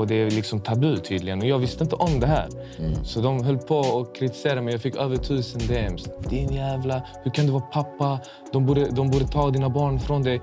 Och, det är liksom tabu tydligen. Och jag visste inte om det här. Så de höll på och kritiserade mig. Jag fick över tusen DMs. Din jävla... Hur kan du vara pappa? De borde, de borde ta dina barn från dig.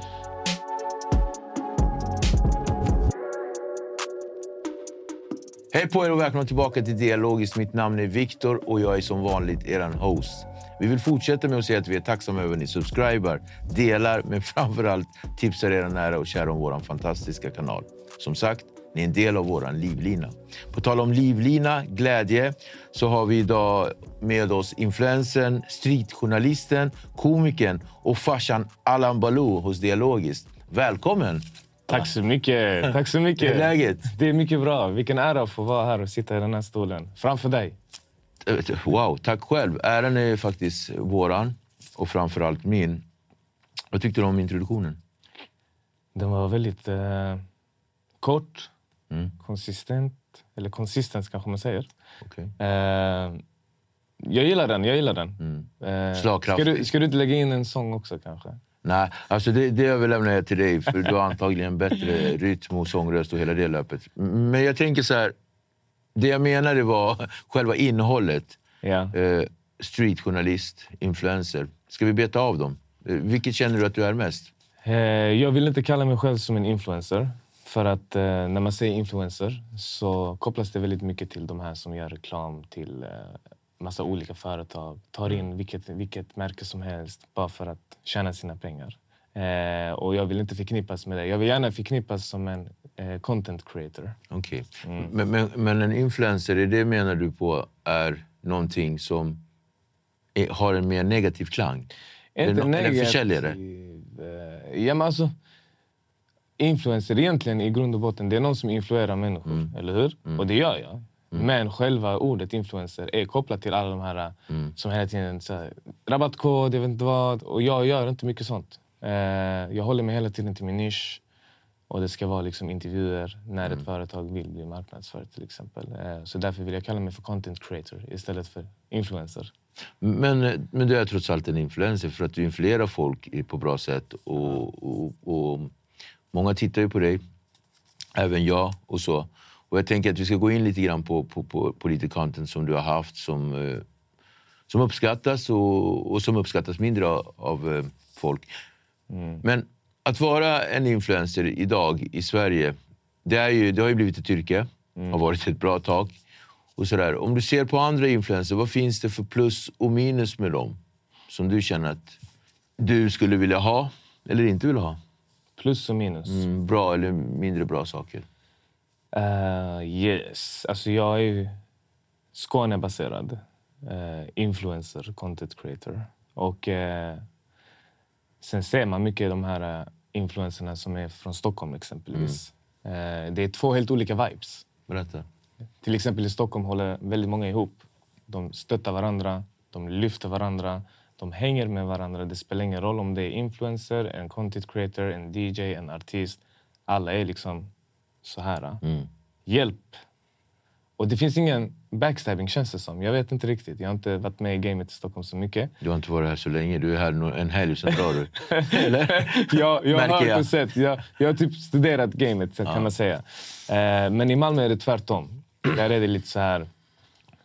Hej på er och välkomna tillbaka till Dialogiskt. Mitt namn är Viktor och jag är som vanligt er host. Vi vill fortsätta med att säga att vi är tacksamma över att ni subscribar, delar men framförallt tipsar era nära och kära om vår fantastiska kanal. Som sagt, ni är en del av vår livlina. På tal om livlina, glädje, så har vi idag med oss influensen, streetjournalisten, komikern och farsan Allan Baloo hos Dialogiskt. Välkommen! Tack så mycket. Tack så mycket. Hur är läget? Det är mycket bra. Vilken ära att få vara här och sitta i den här stolen. Framför dig. Wow, tack själv. Äran är faktiskt våran och framförallt min. Vad tyckte du om introduktionen? Den var väldigt eh, kort, konsistent. Eller konsistent kanske man säger. Okej. Eh, jag gillar den. Jag gillar den. Eh, ska, Slagkraftig. du, ska du inte lägga in en sång också kanske? Nej, alltså det, det överlämnar jag till dig, för du har antagligen bättre rytm och sångröst och hela det löpet. Men jag tänker så här, det jag menade var själva innehållet. Ja. Eh, streetjournalist, influencer. Ska vi beta av dem? Eh, vilket känner du att du är mest? Eh, jag vill inte kalla mig själv som en influencer. För att eh, när man säger influencer så kopplas det väldigt mycket till de här som gör reklam till eh, massa olika företag. Tar in vilket, vilket märke som helst bara för att tjäna sina pengar. Eh, och jag vill inte förknippas med det. Jag vill gärna förknippas som en content creator. Okej. Men, men, men en influencer, är det menar du på är någonting som är, har en mer negativ klang? No- är det en försäljare? eh, Ja, men alltså, influencer egentligen i grund och botten, det är någon som influerar människor. Mm. Eller hur? Och det gör jag. Men själva ordet influencer är kopplat till alla de här Mm. som hela tiden så här, rabattkod, jag vet inte vad. Och jag gör inte mycket sånt. Eh, jag håller mig hela tiden till min nisch. Och det ska vara liksom intervjuer när Mm. ett företag vill bli marknadsfört till exempel. Eh, så därför vill jag kalla mig för content creator istället för influencer. Men, men du är trots allt en influencer för att du influerar folk på bra sätt. Och, och, och många tittar ju på dig, även jag och så. Och jag tänker att vi ska gå in lite grann på, på, på, på lite content som du har haft som, eh, som uppskattas och, och som uppskattas mindre av, av eh, folk. Men att vara en influencer idag i Sverige, det, är ju, det har ju blivit ett yrke. Har varit ett bra tag. Och sådär. Om du ser på andra influencers, vad finns det för plus och minus med dem? Som du känner att du skulle vilja ha eller inte vilja ha? Plus och minus. Mm, bra eller mindre bra saker. Eh, yes. Alltså jag är ju Skånebaserad. eh, influencer, content creator. Och eh, sen ser man mycket de här influencerna som är från Stockholm exempelvis. Eh, det är två helt olika vibes. Berätta. Till exempel i Stockholm håller väldigt många ihop. De stöttar varandra, de lyfter varandra, de hänger med varandra. Det spelar ingen roll om det är influencer, en content creator, en DJ, en artist. Alla är liksom så här. Hjälp! Och det finns ingen backstabbing känns det som. Jag vet inte riktigt. Jag har inte varit med i gamet i Stockholm så mycket. Du har inte varit här så länge. Du är här en helg, sen drar du. Eller? jag, jag har och sett. Jag, jag har typ studerat gamet så kan man säga. Eh, men i Malmö är det tvärtom. Där är det lite så här...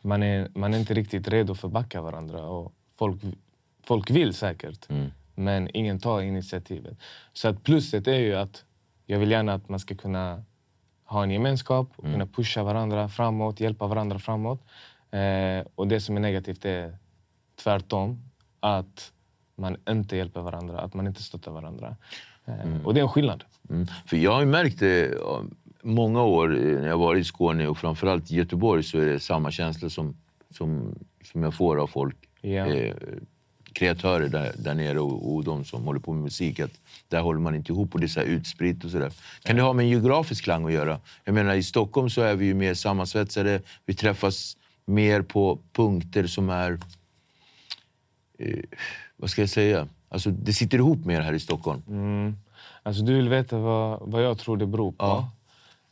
Man är, man är inte riktigt redo för att backa varandra. Och folk, folk vill säkert, men ingen tar initiativet. Så att plusset är ju att jag vill gärna att man ska kunna ha en gemenskap och kunna pusha varandra framåt, hjälpa varandra framåt. Eh, och det som är negativt är tvärtom. Att man inte hjälper varandra, att man inte stöttar varandra. Eh, Och det är en skillnad. Mm. För jag har märkt det många år eh, när jag varit i Skåne och framförallt i Göteborg så är det samma känsla som, som, som jag får av folk. Ja. Eh, kreatörer där, där nere och, och de som håller på med musik. Att där håller man inte ihop och det är så utspritt och sådär. Kan det ha med en geografisk klang att göra? Jag menar i Stockholm så är vi ju mer sammansvetsade. Vi träffas mer på punkter som är... Eh, vad ska jag säga? Alltså det sitter ihop mer här i Stockholm. Mm. Alltså, du vill veta vad, vad jag tror det beror på? Ja.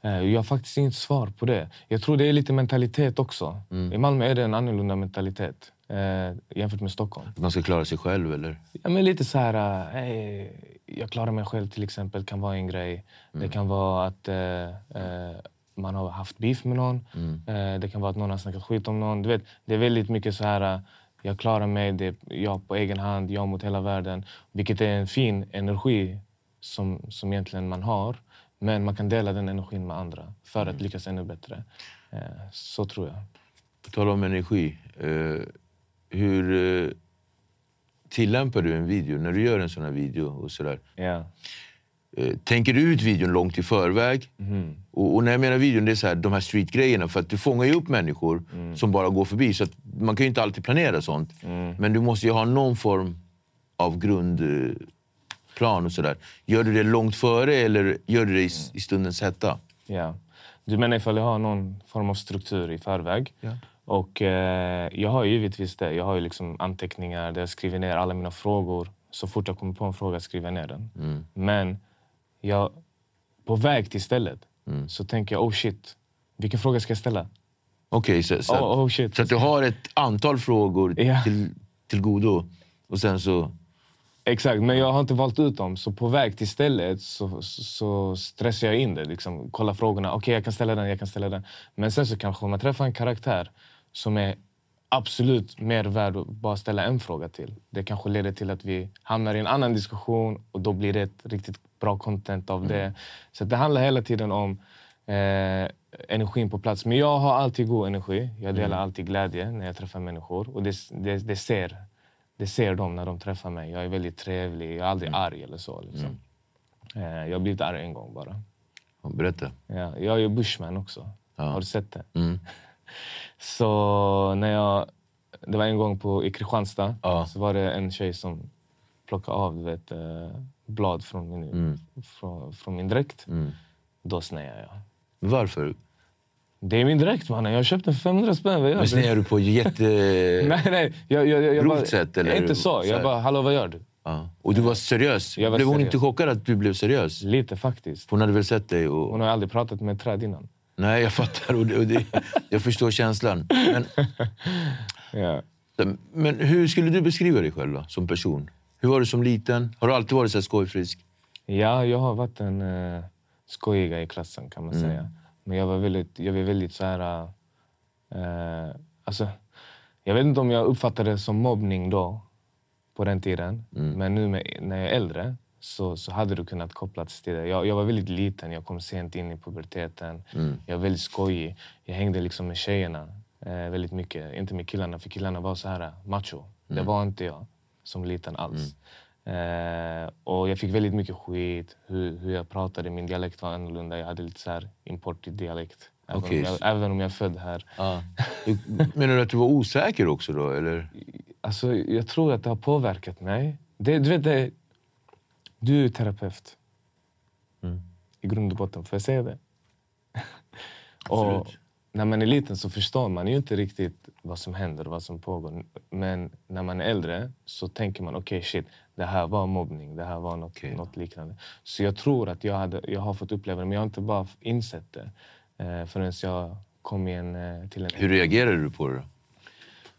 Eh, Jag har faktiskt inget svar på det. Jag tror det är lite mentalitet också. Mm. I Malmö är det en annorlunda mentalitet eh, jämfört med Stockholm. Att man ska klara sig själv eller? Ja, men lite så här... eh, jag klarar mig själv till exempel kan vara en grej. Det kan vara att eh, eh, man har haft beef med någon. Eh, det kan vara att någon har snackat skit om någon. Du vet, det är väldigt mycket så här... eh, Jag klarar mig, det är jag på egen hand, jag mot hela världen. Vilket är en fin energi som, som egentligen man har. Men man kan dela den energin med andra för att lyckas ännu bättre. Eh, så tror jag. På tal om energi. Eh, hur eh, tillämpar du en video när du gör en sån här video? och sådär? Eh, tänker du ut videon långt i förväg? Och, och när jag menar videon, det är så här, de här streetgrejerna. För att du fångar ju upp människor som bara går förbi. Så man kan ju inte alltid planera sånt. Men du måste ju ha någon form av grundplan och sådär. Gör du det långt före eller gör du det i, i stundens hetta? Ja. Du menar ifall jag har någon form av struktur i förväg? Ja. Och eh, jag har ju givetvis det. Jag har ju liksom anteckningar där jag skriver ner alla mina frågor. Så fort jag kommer på en fråga skriver jag ner den. Men jag, på väg till stället så tänker jag, oh shit, vilken fråga ska jag ställa? Okej, så, så, Oh, oh, shit. så att du har ett antal frågor Ja. till, till godo. Och sen så... Exakt, men jag har inte valt ut dem. Så på väg till stället så, så, så stressar jag in det. Liksom, kolla frågorna. Okej, jag kan ställa den, jag kan ställa den. Men sen så kanske man träffar en karaktär som är absolut mer värd att bara ställa en fråga till. Det kanske leder till att vi hamnar i en annan diskussion och då blir det ett riktigt bra content av det. Så det handlar hela tiden om eh, energin på plats. Men jag har alltid god energi. Jag delar alltid glädje när jag träffar människor. Och det, det, det, ser, det ser de när de träffar mig. Jag är väldigt trevlig. Jag är aldrig arg eller så. Liksom. Eh, jag har blivit arg en gång bara. Berätta. Ja, jag är ju bushman också. Har du sett det? Mm. Så när jag... Det var en gång på, i Kristianstad. Ja. Så var det en tjej som plockade av du vet, eh, blad från min, Mm. från, från min dräkt. Då sneade jag. Varför? Det är min dräkt mannen. Jag köpte den för 500 spänn. Vad gör Men du? snear du på jätte... Nej, nej. Jag, jag, jag, jag bara, sett, eller? Inte så. Jag bara, hallå vad gör du? Ja. Och du var seriös. Jag var blev hon seriös. inte chockad att du blev seriös? Lite faktiskt. Hon hade väl sett dig och... Hon har aldrig pratat med ett träd innan. Nej, jag fattar. Och det, och det, jag förstår känslan. Men, Ja. men hur skulle du beskriva dig själv då, som person? Hur var du som liten? Har du alltid varit så här skojfrisk? Ja, jag har varit en uh, skojiga i klassen kan man säga. Men jag var väldigt, jag var väldigt så här... eh, alltså, jag vet inte om jag uppfattade det som mobbning då, på den tiden. Men nu med, när jag är äldre så, så hade det kunnat kopplas till det. Jag, jag var väldigt liten, jag kom sent in i puberteten. Jag var väldigt skojig. Jag hängde liksom med tjejerna eh, väldigt mycket. Inte med killarna, för killarna var så här macho. Det var inte jag som liten alls. Eh, och jag fick väldigt mycket skit. Hur, hur jag pratade, min dialekt var annorlunda. Jag hade lite så här importig dialekt. Även, om jag, även om jag är född här. Ja. Menar du att du var osäker också då? Eller? Alltså, jag tror att det har påverkat mig. Det, du vet, det, du är terapeut. Mm. I grund och botten, får jag säga det? och när man är liten så förstår man ju inte riktigt vad som händer och vad som pågår. Men när man är äldre så tänker man okej shit, det här var mobbning, det här var något, Okej. något liknande. Så jag tror att jag, hade, jag har fått uppleva det, men jag har inte bara insett det eh, förrän jag kom in, eh, till en... Hur reagerade du på det? Då?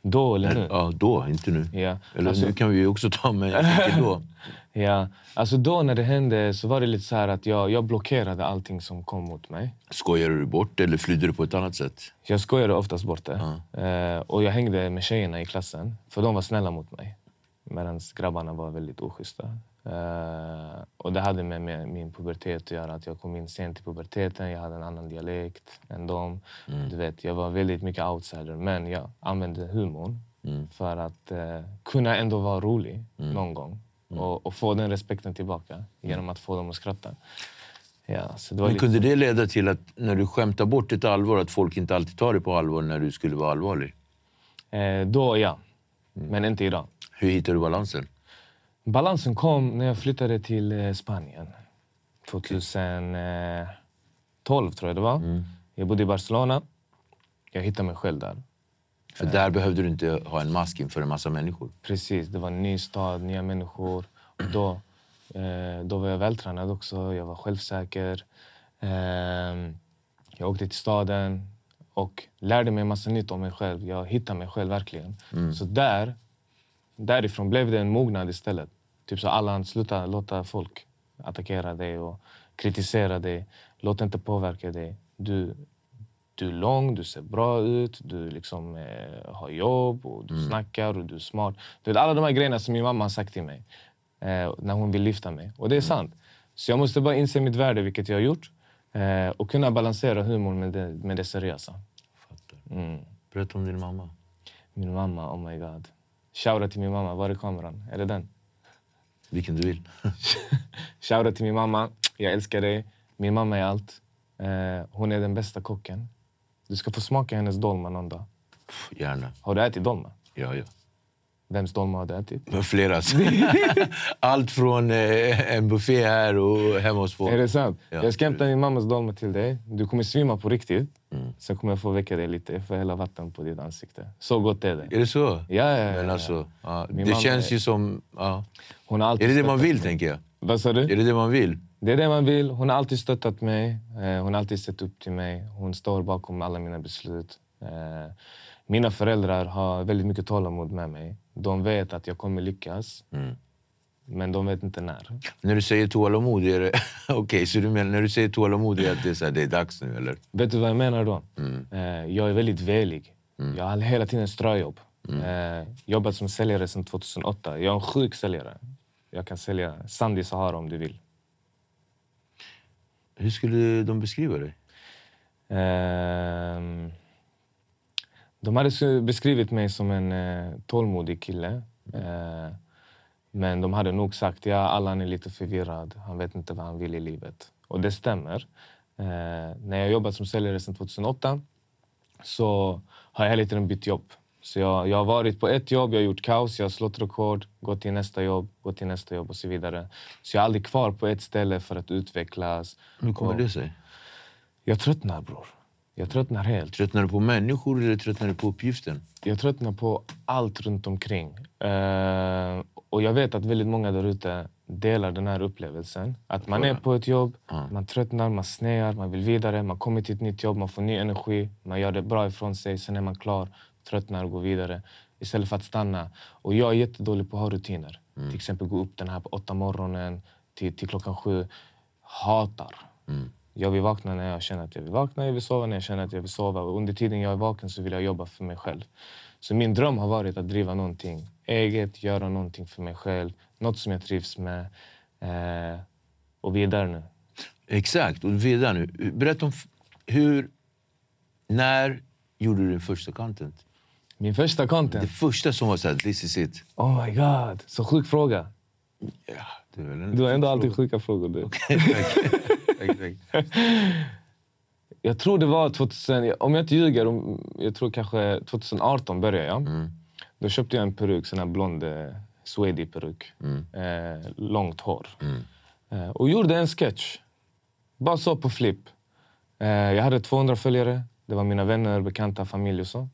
Då eller nu? Ja, då, inte nu. Ja. Eller Alltså- nu kan vi ju också ta, men jag tänker då. Ja, alltså då när det hände så var det lite så att jag, jag blockerade allting som kom mot mig. Skojade du bort eller flydde du på ett annat sätt? Jag skojade oftast bort det. Eh, och jag hängde med tjejerna i klassen, för de var snälla mot mig. Medan grabbarna var väldigt oschyssta. Eh, och det hade med, med min pubertet att göra. Att jag kom in sent i puberteten, jag hade en annan dialekt än dem. Du vet, jag var väldigt mycket outsider, men jag använde humorn för att eh, kunna ändå vara rolig någon gång. Och, och få den respekten tillbaka genom att få dem att skratta. Ja, så det Men lite kunde det leda till att när du skämtar bort ett allvar, att folk inte alltid tar det på allvar när du skulle vara allvarlig? Eh, då ja, men inte idag. Hur hittar du balansen? Balansen kom när jag flyttade till eh, Spanien. 2012 tror jag det var. Jag bodde i Barcelona. Jag hittade mig själv där. För där behövde du inte ha en mask inför en massa människor. Precis, det var en ny stad, nya människor. Och då, eh, då var jag vältränad också, jag var självsäker. Ehm, jag åkte till staden och lärde mig massa nytt om mig själv. Jag hittade mig själv verkligen. Så där, därifrån blev det en mognad istället. Typ så Allan, sluta låta folk attackera dig och kritisera dig. Låt inte påverka dig. Du, du är lång, du ser bra ut, du liksom, eh, har jobb och du snackar och du är smart. Du vet, alla de här grejerna som min mamma har sagt till mig eh, när hon vill lyfta mig. Och det är sant. Så jag måste bara inse mitt värde, vilket jag har gjort. Eh, och kunna balansera humorn med det, med det seriösa. Mm. Berätta om din mamma. Min mamma, oh my god. Shoutout till min mamma. Var är kameran? Är det den? Vilken du vill. Shoutout till min mamma. Jag älskar dig. Min mamma är allt. Eh, hon är den bästa kocken. Du ska få smaka hennes dolma någon dag. Gärna. Har du ätit dolma? Ja, ja. Vems dolma har du ätit? Flera. Allt från eh, en buffé här och hemma hos folk. Är det sant? Ja, jag ska hämta min mammas dolma till dig. Du kommer svimma på riktigt. Mm. Sen kommer jag få väcka dig lite. Får hälla vatten på ditt ansikte. Så gott är det. Är det så? Ja, ja, ja, Men alltså, ja, det mamma känns ju som... Ja. Hon har Är det det man vill, tänker jag? Vad sa du? Är det det man vill? Det är det man vill. Hon har alltid stöttat mig. Eh, Hon har alltid sett upp till mig. Hon står bakom alla mina beslut. Eh, Mina föräldrar har väldigt mycket tålamod med mig. De vet att jag kommer lyckas. Mm. Men de vet inte när. När du säger tålamod, är det... Okej, så du menar när du säger tålamod är att det är, så här, det är dags nu, eller? Vet du vad jag menar då? Mm. Eh, Jag är väldigt velig. Jag har hela tiden ströjobb. Eh, Jobbat som säljare sedan 2008. Jag är en sjuk säljare. Jag kan sälja sand i Sahara om du vill. Hur skulle de beskriva dig? Ehm, de hade beskrivit mig som en eh, tålmodig kille. Eh, men de hade nog sagt ja, Allan är lite förvirrad. Han vet inte vad han vill i livet. Och det stämmer. Eh, när jag jobbat som säljare sedan 2008 så har jag hela tiden bytt jobb. Så jag, jag har varit på ett jobb, jag har gjort kaos, jag har slått rekord, gått till nästa jobb, gått till nästa jobb och så vidare. Så jag är aldrig kvar på ett ställe för att utvecklas. Hur kommer Och det sig? Jag tröttnar bror. Jag tröttnar helt. Tröttnar du på människor eller tröttnar du på uppgiften? Jag tröttnar på allt runt omkring. Eh, och jag vet att väldigt många där ute delar den här upplevelsen. Att man är på ett jobb, man tröttnar, man snear, man vill vidare, man kommer till ett nytt jobb, man får ny energi, man gör det bra ifrån sig, sen är man klar, tröttnar och går vidare. Istället för att stanna. Och jag är jättedålig på att ha rutiner. Till exempel gå upp den här på åtta morgonen till, till klockan sju. Hatar. Jag vill vakna när jag känner att jag vill vakna, jag vill sova när jag känner att jag vill sova. Och under tiden jag är vaken så vill jag jobba för mig själv. Så min dröm har varit att driva någonting eget, göra någonting för mig själv. Något som jag trivs med. Eh, och vi är där nu. Exakt. Och vi är där nu. Berätta om hur... När gjorde du din första content? Min första Det content. första som var så här, this is it. Oh my god, så sjuk fråga. Ja, det är väl en Du har ändå fråga. alltid sjuka frågor du. Tack. tack, tack. Jag tror det var 2000, om jag inte ljuger, jag tror kanske 2018 började jag. Då köpte jag en peruk, sån här blond eh, Swedi-peruk. Eh, långt hår. Eh, och gjorde en sketch. Bara så på flipp. Eh, jag hade 200 följare. Det var mina vänner, bekanta, familj och så.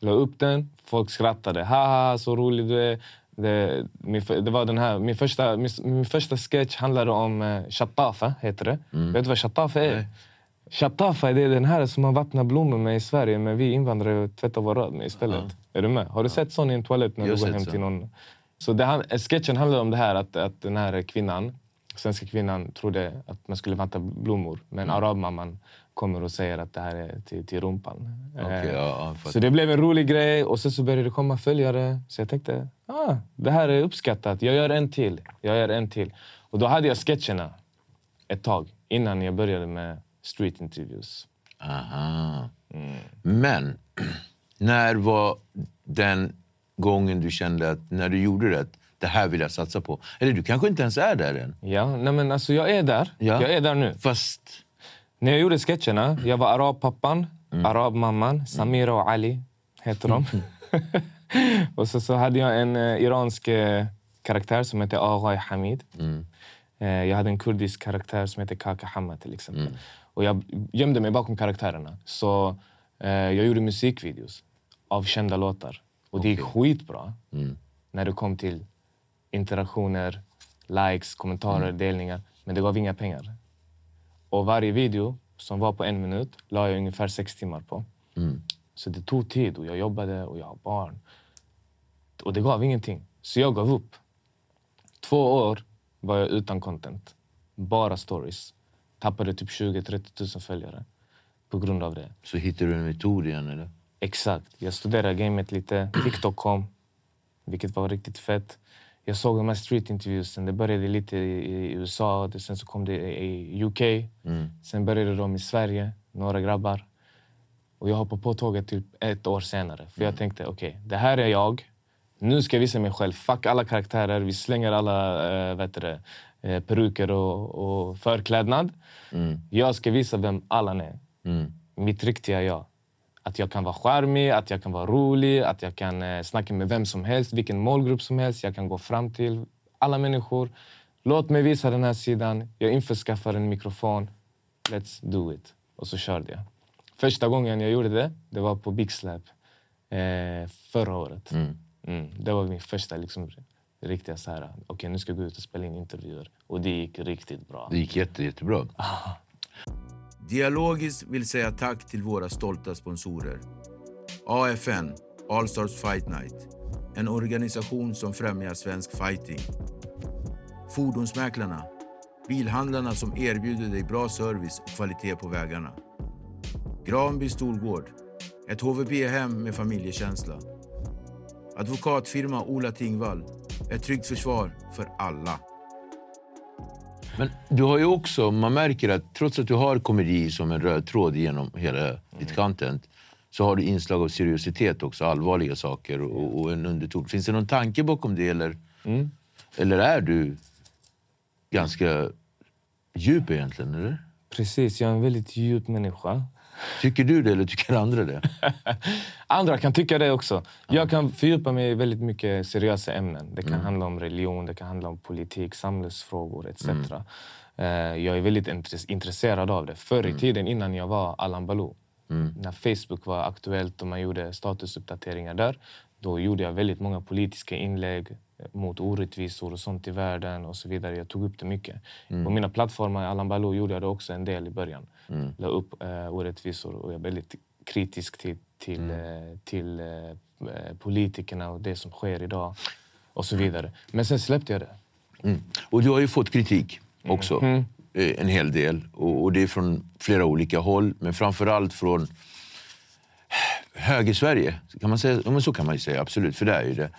La upp den, folk skrattade. Haha, så rolig du är. Det, min, det var den här, min, första, min, min första sketch handlade om eh, shatafa, heter det. Vet du vad shatafa är? Shatafa det är den här som man vattnar blommor med i Sverige, men vi invandrare tvättar vår röd med istället. Är du med? Har du sett sån i en toalett när Jag du går hem så. till någon? Så det, sketchen handlar om det här att, att den här kvinnan, svenska kvinnan trodde att man skulle vattna blommor. Men arabmamman kommer och säger att det här är till, till rumpan. Eh, ja, ja, så det blev en rolig grej och sen så började det komma följare. Så jag tänkte, ah, det här är uppskattat. Jag gör en till. Jag gör en till. Och då hade jag sketcherna ett tag innan jag började med street interviews. Aha. Men när var den gången du kände att när du gjorde det, det här vill jag satsa på? Eller du kanske inte ens är där än? Ja, nej men alltså jag är där. Ja. Jag är där nu. Fast... När jag gjorde sketcherna, jag var arabpappan, arabmamman, Samira och Ali heter de. och så, så hade jag en eh, iransk eh, karaktär som heter Aghay Hamid. Eh, jag hade en kurdisk karaktär som heter Kaka Hamma till exempel. Och jag gömde mig bakom karaktärerna. Så eh, jag gjorde musikvideos av kända låtar. Och det gick skitbra när det kom till interaktioner, likes, kommentarer, delningar. Men det gav inga pengar. Och varje video som var på en minut la jag ungefär sex timmar på. Så det tog tid och jag jobbade och jag har barn. Och det gav ingenting. Så jag gav upp. Två år var jag utan content. Bara stories. Tappade typ 20-30 000 följare på grund av det. Så hittade du en metod igen, eller? Exakt. Jag studerade gamet lite. TikTok kom, vilket var riktigt fett. Jag såg de här street-interviewsen. Det började lite i, USA, sen så kom det i UK. Sen började de i Sverige, några grabbar. Och jag hoppade på tåget typ ett år senare. För jag tänkte, okej, det här är jag. Nu ska jag visa mig själv. Fuck alla karaktärer. Vi slänger alla äh, vet du det, eh, peruker och, och förklädnad. Jag ska visa vem Allan är. Mitt riktiga jag. Att jag kan vara charmig, att jag kan vara rolig, att jag kan eh, snacka med vem som helst, vilken målgrupp som helst. Jag kan gå fram till alla människor. Låt mig visa den här sidan. Jag införskaffar en mikrofon. Let's do it. Och så körde jag. Första gången jag gjorde det, det var på Big Slap eh, förra året. Mm. Det var min första liksom, riktiga så här, okej nu ska jag gå ut och spela in intervjuer. Och det gick riktigt bra. Det gick jätte, jättebra. Dialogiskt vill säga tack till våra stolta sponsorer. AFN, All Stars Fight Night. En organisation som främjar svensk fighting. Fordonsmäklarna, bilhandlarna som erbjuder dig bra service och kvalitet på vägarna. Granby Storgård, ett HVB-hem med familjekänsla. Advokatfirma Ola Tingvall, ett tryggt försvar för alla. Men du har ju också, man märker att trots att du har komedi som en röd tråd genom hela ditt content så har du inslag av seriositet också, allvarliga saker och, och en underton. Finns det någon tanke bakom det eller, eller är du ganska djup egentligen? Eller? Precis, jag är en väldigt djup människa. Tycker du det eller tycker andra det? Andra kan tycka det också. Jag kan fördjupa mig i väldigt mycket seriösa ämnen. Det kan handla om religion, det kan handla om politik, samhällsfrågor etc. Eh, Jag är väldigt intress- intresserad av det. Förr i tiden, innan jag var Allan Baloo, när Facebook var aktuellt och man gjorde statusuppdateringar där, då gjorde jag väldigt många politiska inlägg mot orättvisor och sånt i världen och så vidare. Jag tog upp det mycket. På mina plattformar, Allan Baloo, gjorde jag det också en del i början. La upp eh, orättvisor och jag är väldigt kritisk till, till, eh, till eh, eh, politikerna och det som sker idag och så vidare. Men sen släppte jag det. Mm. Och du har ju fått kritik också. Eh, En hel del. Och, och det är från flera olika håll. Men framförallt från höger-Sverige. Kan man säga? Ja, men så kan man ju säga, absolut. För det är ju det.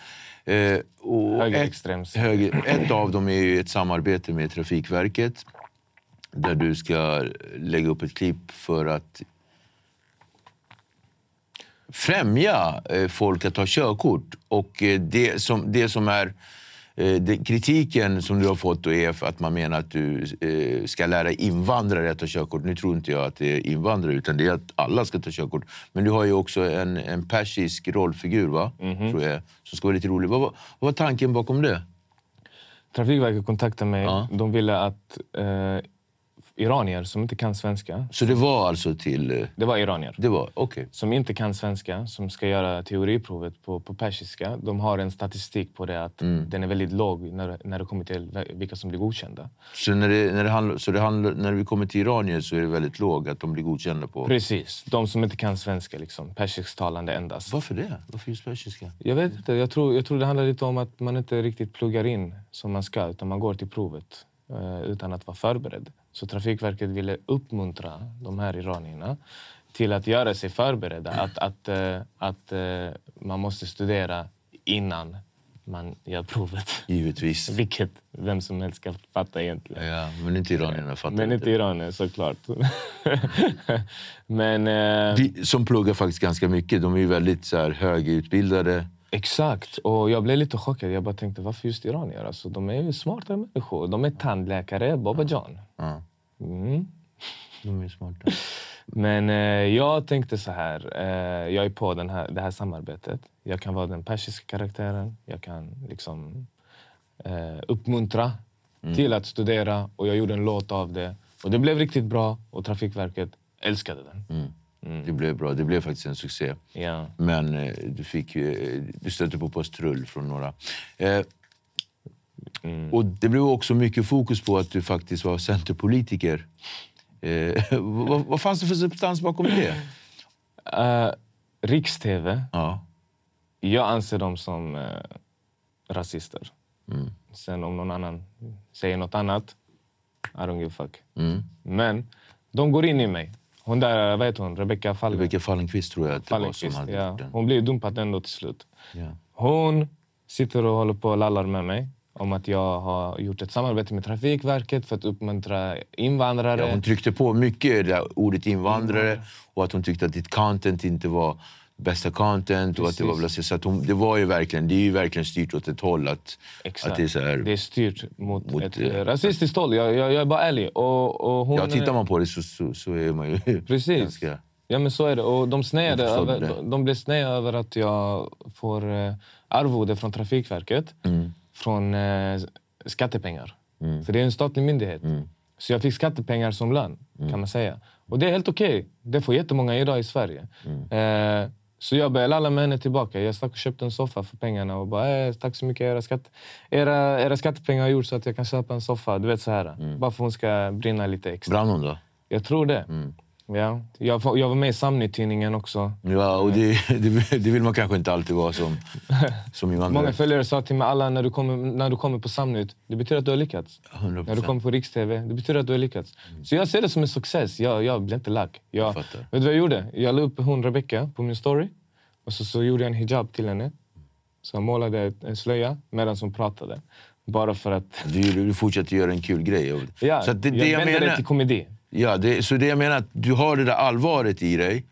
Eh, och Högerextrems. Ett, höger, ett av dem är ett samarbete med Trafikverket. Där du ska lägga upp ett klipp för att främja eh, folk att ta körkort. Och eh, det som, det som är kritiken som du har fått då är att man menar att du eh, ska lära invandrare att ta körkort. Nu tror inte jag att det är invandrare, utan det är att alla ska ta körkort. Men du har ju också en, en persisk rollfigur, va? Mhm. tror jag, som ska vara lite rolig. Vad, var- vad var tanken bakom det? Trafikverket kontaktade mig. Ja. De ville att eh, iranier som inte kan svenska, Så det var alltså till... eh, det var iranier, Det var, okej. som inte kan svenska, som ska göra teoriprovet på, på persiska. De har en statistik på det att den är väldigt låg när, när det kommer till vilka som blir godkända. Så, när, det, när, det handlar, så det handlar, när vi kommer till iranier så är det väldigt lågt att de blir godkända på... Precis, de som inte kan svenska, liksom, persisktalande endast. Varför det? Varför just persiska? Jag vet inte, jag tror, jag tror det handlar lite om att man inte riktigt pluggar in som man ska, utan man går till provet utan att vara förberedd. Så Trafikverket ville uppmuntra de här iranierna till att göra sig förberedda. Att, att, eh, att eh, man måste studera innan man gör provet. Givetvis. Vilket vem som helst ska fatta egentligen. Ja, men inte iranierna fattar Men inte iranier såklart. Men eh, som pluggar faktiskt ganska mycket. De är ju väldigt så här, högutbildade. Exakt. Och jag blev lite chockad. Jag bara tänkte, varför just iranier? Alltså, de är ju smarta människor. De är tandläkare, Baba John. Mm. de är smarta. Men eh, jag tänkte så här. Eh, jag är på den här, det här samarbetet. Jag kan vara den persiska karaktären. Jag kan liksom eh, uppmuntra till att studera. Och jag gjorde en låt av det. Och det blev riktigt bra. Och Trafikverket älskade den. Det blev bra. Det blev faktiskt en succé. Ja. Men eh, du, fick, eh, du stötte på postrull från några. Eh, Och det blev också mycket fokus på att du faktiskt var centerpolitiker. Eh, vad, vad fanns det för substans bakom det? Uh, Riks-TV. Ja. Jag anser dem som eh, rasister. Mm. Sen om någon annan säger något annat, I don't give a fuck. Mm. Men de går in i mig. Hon där, vad heter hon? Rebecca Fall Rebecka Fallenkvist tror jag att det var som hade Ja. den. Hon blir dumpad ändå till slut. Ja. Hon sitter och håller på och lallar med mig om att jag har gjort ett samarbete med Trafikverket för att uppmuntra invandrare. Ja, hon tryckte på mycket det ordet invandrare och att hon tyckte att ditt content inte var bästa content. Och att det, var, väl- så att hon, det var ju verkligen, det är ju verkligen styrt åt ett håll. Att, Exakt. att det är så här, Det är styrt mot, Mot, ett eh, rasistiskt håll. Jag, jag, jag är bara ärlig. Och, och hon, ja, tittar man på det så, så, så är man ju Precis. ganska... Ja, men så är det. Och de, snäade över, de, de blev snäa över att jag får eh, arvode från Trafikverket Mm. från eh, skattepengar. För det är en statlig myndighet. Mm. Så jag fick skattepengar som lön, kan man säga. Och det är helt okej. Det får jättemånga idag i Sverige. Mm. Eh, så jag började lalla med henne tillbaka. Jag stack och köpte en soffa för pengarna och bara eh, “tack så mycket, era, skatt, era, era skattepengar har gjort så att jag kan köpa en soffa”. Du vet så här. Mm. Bara för att hon ska brinna lite extra. Brann hon då? Jag tror det. Mm. Ja. Jag, var- jag var med i Samnytt-tidningen också. Ja, och det, det, det vill man kanske inte alltid vara som, som invandrare. Många följare sa till mig alla när du kommer, när du kommer på Samnytt, det betyder att du har lyckats. 100%. När du kommer på Riks-TV, det betyder att du har lyckats. Så jag ser det som en success. Jag, jag blir inte lack. Jag, fattar. vet du vad jag gjorde? Jag la upp hon Rebecca på min story. Och så, så gjorde jag en hijab till henne. Så jag målade en slöja medan hon pratade. Bara för att... Du, du fortsätter göra en kul grej. Ja, så det, jag det jag vände det menar, till komedi. Ja, det, så det jag menar att du har det där allvaret i dig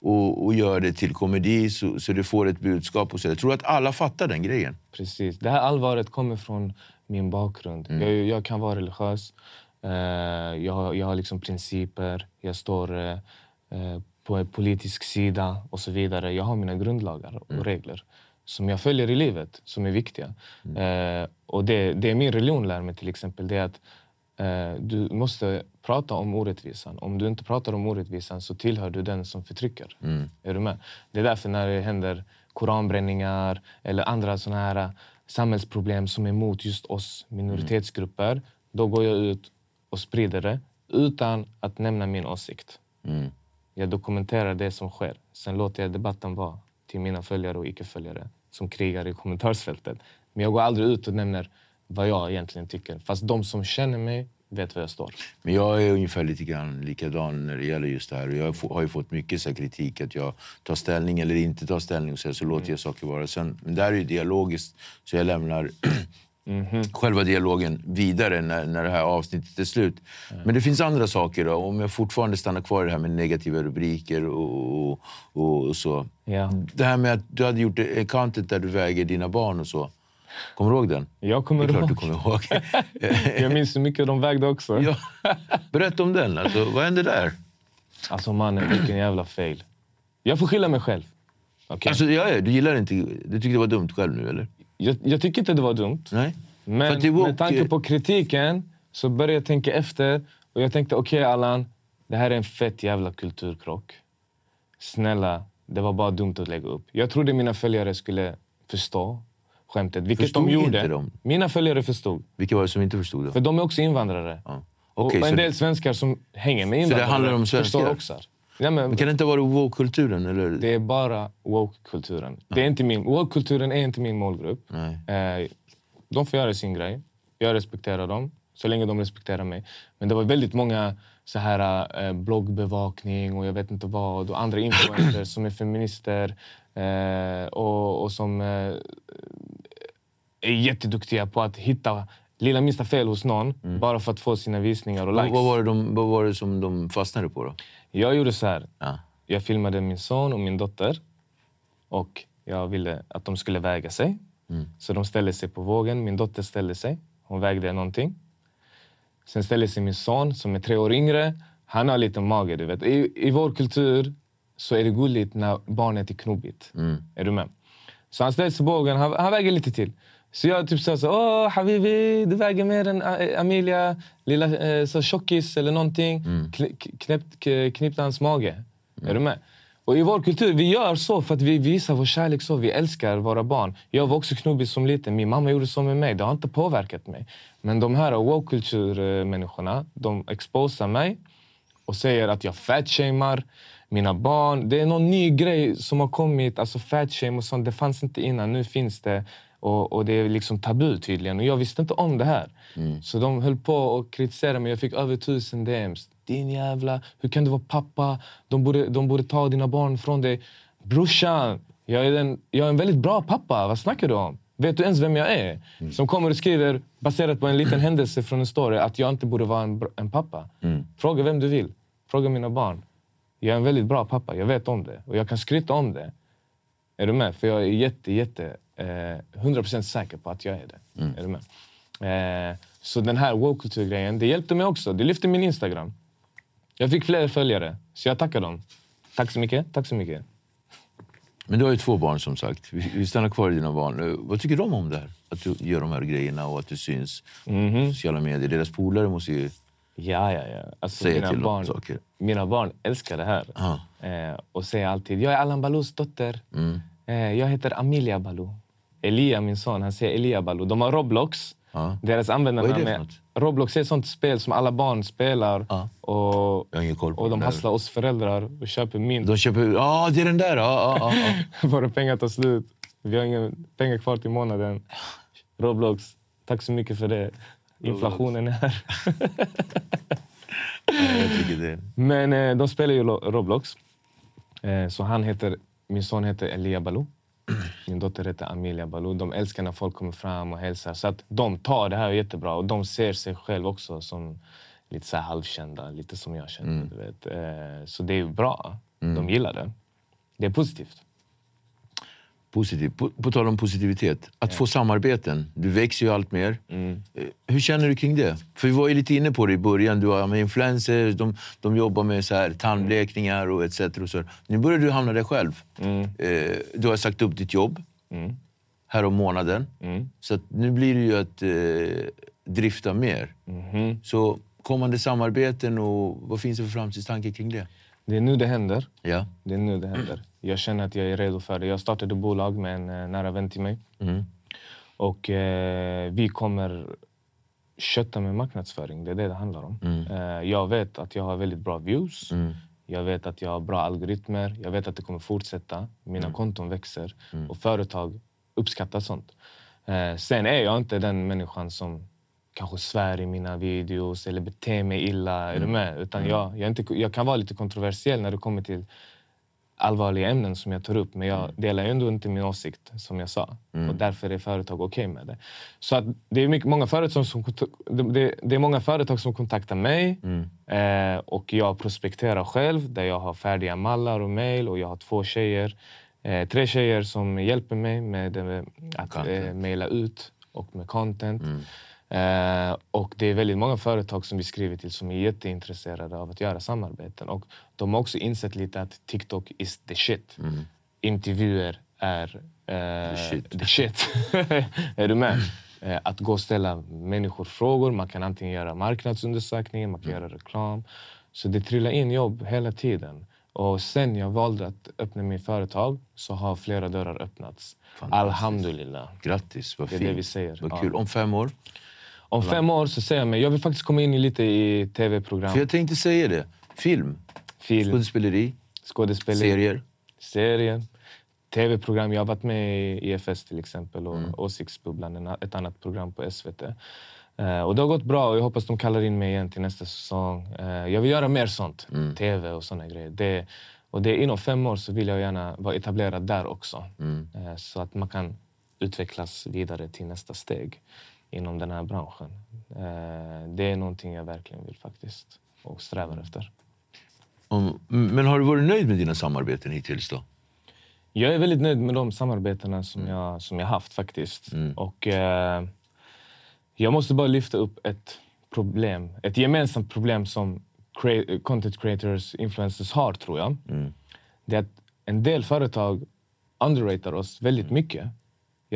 och, och gör det till komedi så, så du får ett budskap. Och så. Jag tror att alla fattar den grejen. Precis. Det här allvaret kommer från min bakgrund. Jag, jag kan vara religiös. Eh, jag, har- jag har liksom principer. Jag står eh, på en politisk sida och så vidare. Jag har mina grundlagar och regler som jag följer i livet, som är viktiga. Eh, och det, det min religion lär mig till exempel, det är att du måste prata om orättvisan. Om du inte pratar om orättvisan så tillhör du den som förtrycker. Är du med? Det är därför när det händer koranbränningar eller andra såna här eh, samhällsproblem som är emot just oss minoritetsgrupper, då går jag ut och sprider det utan att nämna min åsikt. Jag dokumenterar det som sker. Sen låter jag debatten vara till mina följare och icke-följare som krigar i kommentarsfältet. Men jag går aldrig ut och nämner vad jag egentligen tycker. Fast de som känner mig vet var jag står. Men jag är ungefär lite grann likadan när det gäller just det här. Jag har ju fått mycket så här kritik att jag tar ställning eller inte tar ställning så, här, så låter jag saker vara. Sen, men där är ju dialogiskt, så jag lämnar själva dialogen vidare när, när det här avsnittet är slut. Men det finns andra saker. Då. Om jag fortfarande stannar kvar i det här med negativa rubriker och, och, och så. Ja. Det här med att du hade gjort ett content där du väger dina barn och så. Kommer du ihåg den? Jag kommer det är klart ihåg. du kommer ihåg. Jag minns hur mycket de vägde också. ja. Berätta om den. Alltså, vad hände där? Alltså mannen, vilken jävla fail. Jag får skylla mig själv. Okej? Alltså, ja, ja, du gillar inte... Du tyckte det var dumt själv nu, eller? jag, jag tycker inte det var dumt. Nej? Men med tanke på kritiken så började jag tänka efter. Och jag tänkte, okej Allan, det här är en fett jävla kulturkrock. Snälla, det var bara dumt att lägga upp. Jag trodde mina följare skulle förstå skämtet, vilket Förstod de gjorde. de? Mina följare förstod. Vilka var det som inte förstod? Då? För de är också invandrare. Ja. Och Okej, en så del svenskar som hänger med det invandrare handlar om förstår också. Ja, men Men kan det inte vara woke-kulturen? Eller? det är bara woke-kulturen. Det är inte min, woke-kulturen är inte min målgrupp. Nej. Eh, de får göra sin grej. Jag respekterar dem, så länge de respekterar mig. Men det var väldigt många så här, eh, bloggbevakning och jag vet inte vad. Och andra influencers som är feminister eh, och, och som eh, är jätteduktiga på att hitta lilla minsta fel hos någon bara för att få sina visningar och likes. vad, var det de, vad var det som de fastnade på? då? Jag gjorde så här. Ja. Jag filmade min son och min dotter. Och jag ville att de skulle väga sig. Så de ställde sig på vågen. Min dotter ställde sig. Hon vägde någonting. Sen ställde sig min son som är tre år yngre. Han har lite mage. Du vet. I, I vår kultur så är det gulligt när barnet är knobbigt. Är du med? Så han ställde sig på vågen. Han, han väger lite till. Så jag typ sa så Åh, Habibi, du väger mer än Amelia. Lilla eh, så tjockis eller någonting. Kn- knäppt, k- knippte hans mage. Är du med? Och I vår kultur vi gör så för att vi visar vår kärlek så. Vi älskar våra barn. Jag var också knubbig som liten. Min mamma gjorde så med mig. Det har inte påverkat mig. Men de här woke-kulturmänniskorna, de exposar mig och säger att jag fatshamear mina barn. Det är någon ny grej som har kommit. Alltså fatshame och sånt. Det fanns inte innan. Nu finns det. Och, och det är liksom tabu tydligen. Och jag visste inte om det här. Så de höll på och kritiserade mig. Jag fick över tusen DMs. Din jävla... Hur kan du vara pappa? De borde, de borde ta dina barn från dig. Brorsan, jag är, en, jag är en väldigt bra pappa. Vad snackar du om? Vet du ens vem jag är? Som kommer och skriver, baserat på en liten händelse från en story, att jag inte borde vara en, en pappa. Fråga vem du vill. Fråga mina barn. Jag är en väldigt bra pappa. Jag vet om det. Och jag kan skryta om det. Är du med? För jag är jätte, jätte, eh, 100% säker på att jag är det. Är du med? Eh, så den här woke-kulturgrejen, det hjälpte mig också. Det lyfte min Instagram. Jag fick fler följare, så jag tackar dem. Tack så mycket. Tack så mycket. Men du har ju två barn som sagt. Vi, stannar kvar i dina barn. Eh, Vad tycker de om det här? Att du gör de här grejerna och att du syns på sociala medier. Deras polare måste ju... Ja, ja, ja. Alltså, Säga mina, till dem barn, saker. mina barn älskar det här. Ja. Eh, och säger alltid, jag är Allan Balous dotter. Mm. Eh, jag heter Amelia Balou. Elia, min son, han säger Elia Balou. De har Roblox. Ja. Deras användarnamn är är... Roblox är ett sånt spel som alla barn spelar. Ja. Och, Jag har ingen koll på och de hasslar oss föräldrar och köper mynt. De köper... Ja, ah, det är den där! Ja, ja, ja. Våra pengar tar slut. Vi har inga pengar kvar till månaden. Roblox, tack så mycket för det. Inflationen är här. Men eh, de spelar ju Lo- Roblox. Eh, så han heter, min son heter Elia Balou. Min dotter heter Amelia Balou. De älskar när folk kommer fram och hälsar. Så att de tar det här jättebra. Och de ser sig själv också som lite så halvkända. Lite som jag känner. Du vet. Eh, så det är bra. De gillar det. Det är positivt. Positiv. På, på tal om positivitet. Att få samarbeten. Du växer ju allt mer. Mm. Eh, Hur känner du kring det? För vi var ju lite inne på det i början. Du har med influencers, de, de jobbar med så här tandblekningar och etc. Och så. Nu börjar du hamna där själv. Mm. Eh, du har sagt upp ditt jobb här om månaden. Mm. Så nu blir det ju att eh, drifta mer. Mhm. Så kommande samarbeten och vad finns det för framtidstankar kring det? Det är nu det händer. Ja. Det är nu det händer. Jag känner att jag är redo för det. Jag startade bolag med en eh, nära vän till mig. Och eh, vi kommer kötta med marknadsföring. Det är det det handlar om. Eh, jag vet att jag har väldigt bra views. Jag vet att jag har bra algoritmer. Jag vet att det kommer fortsätta. Mina konton växer. Och företag uppskattar sånt. Eh, sen är jag inte den människan som kanske svär i mina videos eller beter mig illa. Är du med? Utan jag, jag, är inte, jag kan vara lite kontroversiell när det kommer till allvarliga ämnen som jag tar upp. Men jag delar ju ändå inte min åsikt, som jag sa. Och därför är företag okej med det. Så att det, är mycket, många företag som, det- det, är många företag som kontaktar mig. Eh, och jag prospekterar själv, där jag har färdiga mallar och mejl. Och jag har två tjejer Eh, tre tjejer som hjälper mig med eh, att eh, mejla ut och med content. Mm. Eh, och det är väldigt många företag som vi skriver till som är jätteintresserade av att göra samarbeten. Och de har också insett lite att TikTok is the shit. Intervjuer är eh, The shit. the shit. är du med? Eh, att gå och ställa människor frågor. Man kan antingen göra marknadsundersökningar, man kan göra reklam. Så det trillar in jobb hela tiden. Och sen jag valde att öppna min företag så har flera dörrar öppnats. Alhamdulillah. Grattis, vad Det är fint. det vi säger. Vad Ja. kul. Om fem år? Om fem år så säger jag mig, jag vill faktiskt komma in i lite i tv-program, För jag tänkte säga det. Film, film, skådespeleri, skådespeleri, serier. serier, tv-program. Jag har varit med i EFS till exempel och Mm. Åsiktsbubblan, ett annat program på SVT. Eh, och det har gått bra och jag hoppas de kallar in mig igen till nästa säsong. Eh, jag vill göra mer sånt, Mm. tv och såna grejer. Det, och det, inom fem år så vill jag gärna vara etablerad där också. Mm. Eh, så att man kan utvecklas vidare till nästa steg inom den här branschen. Eh, det är någonting jag verkligen vill faktiskt och strävar efter. Om, men har du varit nöjd med dina samarbeten hittills då? Jag är väldigt nöjd med de samarbetena som, jag, som jag haft faktiskt. Och eh, jag måste bara lyfta upp ett problem, ett gemensamt problem som crea- content creators, influencers har tror jag. Det är att en del företag underratar oss väldigt mycket.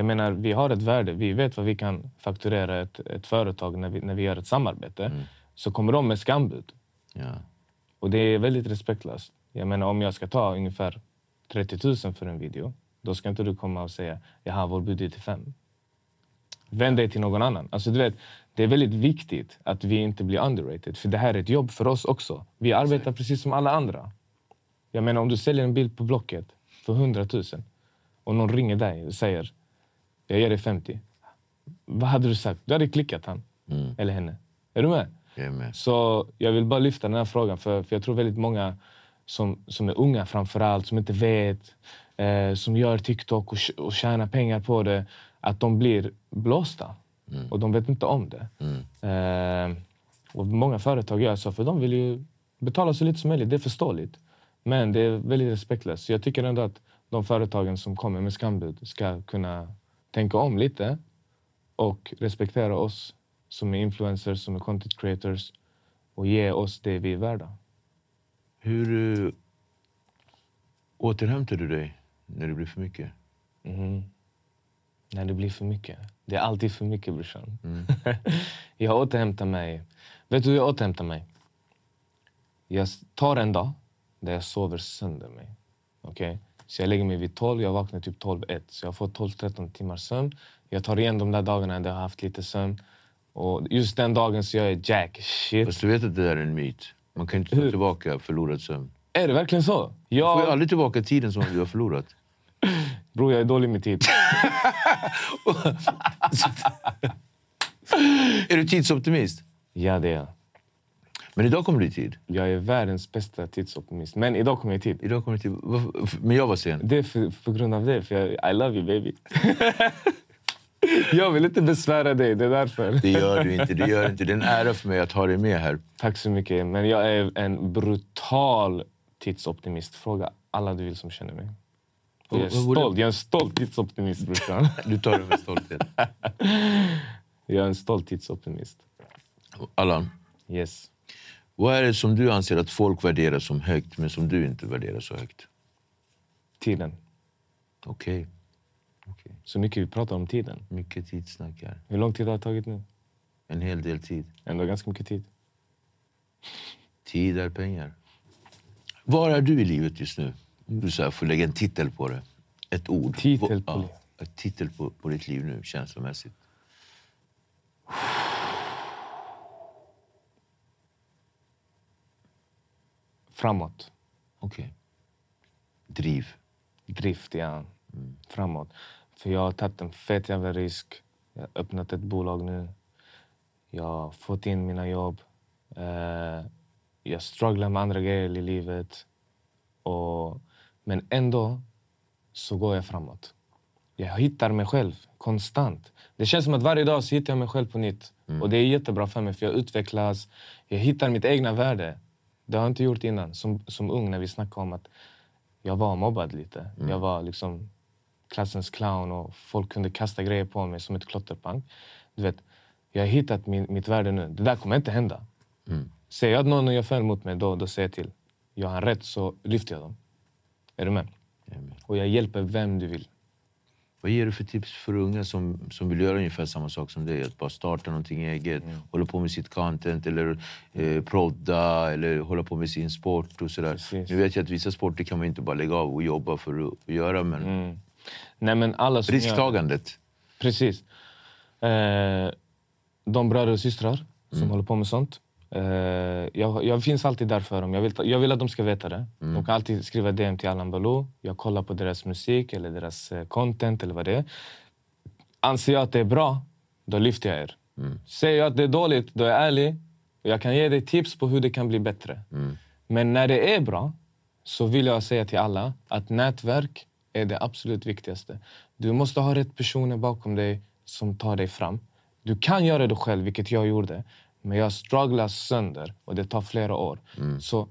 Jag menar, vi har ett värde. Vi vet vad vi kan fakturera ett, ett företag när vi, när vi gör ett samarbete. Så kommer de med skambud. Ja. Och det är väldigt respektlöst. Jag menar om jag ska ta ungefär 30 000 för en video, då ska inte du komma och säga jaha, vår budget är fem. Vänd dig till någon annan. Alltså, du vet, det är väldigt viktigt att vi inte blir underrated, för det här är ett jobb för oss också. Vi arbetar precis som alla andra. Jag menar om du säljer en bild på Blocket för 100 000 och någon ringer dig och säger jag ger dig 50. Vad hade du sagt? Du hade klickat han eller henne. Är du med? Jag är med. Så jag vill bara lyfta den här frågan, för, för jag tror väldigt många som, som är unga framför allt, som inte vet, eh, som gör TikTok och, och tjänar pengar på det, att de blir blåsta. Och de vet inte om det. Eh, och många företag gör så, för de vill ju betala så lite som möjligt. Det är förståeligt. Men det är väldigt respektlöst. Så jag tycker ändå att de företagen som kommer med skambud ska kunna tänka om lite och respektera oss som är influencers, som är content creators och ge oss det vi är värda. Hur uh, återhämtar du dig när det blir för mycket? Mhm. När det blir för mycket. Det är alltid för mycket brorsan. jag återhämtar mig. Vet du hur jag återhämtar mig? Jag tar en dag där jag sover sönder mig. Okej? Så jag lägger mig vid 12, jag vaknar typ 12-1. Så jag får 12-13 timmars sömn. Jag tar igen de där dagarna där jag har haft lite sömn. Och just den dagen så jag är jack shit. Fast du vet att det där är en myt. Man kan inte ta Hur? tillbaka förlorad sömn. Är det verkligen så? Du får ju Jag, aldrig tillbaka tiden som du har förlorat. bror, jag är dålig med tid. Är du tidsoptimist? ja, det är jag. Men idag kommer du i tid. Jag är världens bästa tidsoptimist. Men idag kommer jag i tid. Idag kommer du tid. Men jag var sen. Det är för, på grund av det, för jag, I love you baby. jag vill inte besvära dig, det är därför. Det gör du inte. Det gör inte. Det är en ära för mig att ha dig med här. Tack så mycket. Men jag är en brutal tidsoptimist. Fråga alla du vill som känner mig. Jag, är stolt. jag är en stolt tidsoptimist brorsan. Du tar det med stolthet. jag är en stolt tidsoptimist. Allan, Yes. Vad är det som du anser att folk värderar som högt men som du inte värderar så högt? Tiden. Okej. Okej. Så mycket vi pratar om tiden. Mycket tidssnack här. Hur lång tid har det tagit nu? En hel del tid. Ändå ganska mycket tid. Tid är pengar. Var är du i livet just nu? Om du så här får lägga en titel på det. Ett ord. Titel på ja. Ett titel på, på ditt liv nu, känslomässigt. Framåt. Okej. Driv. drift, ja. Framåt. För jag har tagit en fet jävla risk. Jag har öppnat ett bolag nu. Jag har fått in mina jobb. Eh, jag strugglar med andra grejer i livet. Och, men ändå så går jag framåt. Jag hittar mig själv konstant. Det känns som att varje dag så hittar jag mig själv på nytt. Och det är jättebra för mig för jag utvecklas. Jag hittar mitt egna värde. Det har jag inte gjort innan. Som, som ung när vi snackade om att jag var mobbad lite. Jag var liksom klassens clown och folk kunde kasta grejer på mig som ett klotterpang. Du vet, jag har hittat min, mitt värde nu. Det där kommer inte hända. Säger jag att någon gör fel mot mig, då, då säger jag till. Gör han rätt så lyfter jag dem. Är du med? Och jag hjälper vem du vill. Vad ger du för tips för unga som, som vill göra ungefär samma sak som dig? Att bara starta någonting eget, Mm. hålla på med sitt content eller eh, prodda eller hålla på med sin sport och sådär. Precis. Nu vet jag att vissa sporter kan man inte bara lägga av och jobba för att, göra, men Mm. Nej, men alla som gör- risktagandet. Precis. Eh, de bröder och systrar som håller på med sånt. Eh, jag, jag finns alltid där för dem. Jag vill, jag vill att de ska veta det. De kan alltid skriva DM till Allan Baloo. Jag kollar på deras musik eller deras eh, content eller vad det är. Anser jag att det är bra, då lyfter jag er. Säger jag att det är dåligt, då är jag ärlig. Jag kan ge dig tips på hur det kan bli bättre. Men när det är bra så vill jag säga till alla att nätverk är det absolut viktigaste. Du måste ha rätt personer bakom dig som tar dig fram. Du kan göra det själv, vilket jag gjorde. Men jag strugglar sönder och det tar flera år. Så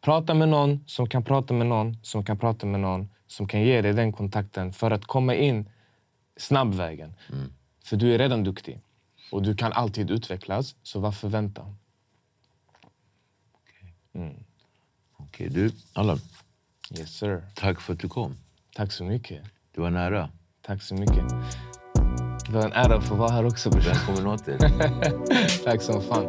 prata med någon som kan prata med någon som kan prata med någon som kan ge dig den kontakten för att komma in snabbvägen. För du är redan duktig och du kan alltid utvecklas, så varför vänta? Okej, du, Allan. Yes sir. Tack för att du kom. Tack så mycket. Det var nära. Tack så mycket. Det var en ära att få vara här också brorsan. Välkommen åter. Tack som fan.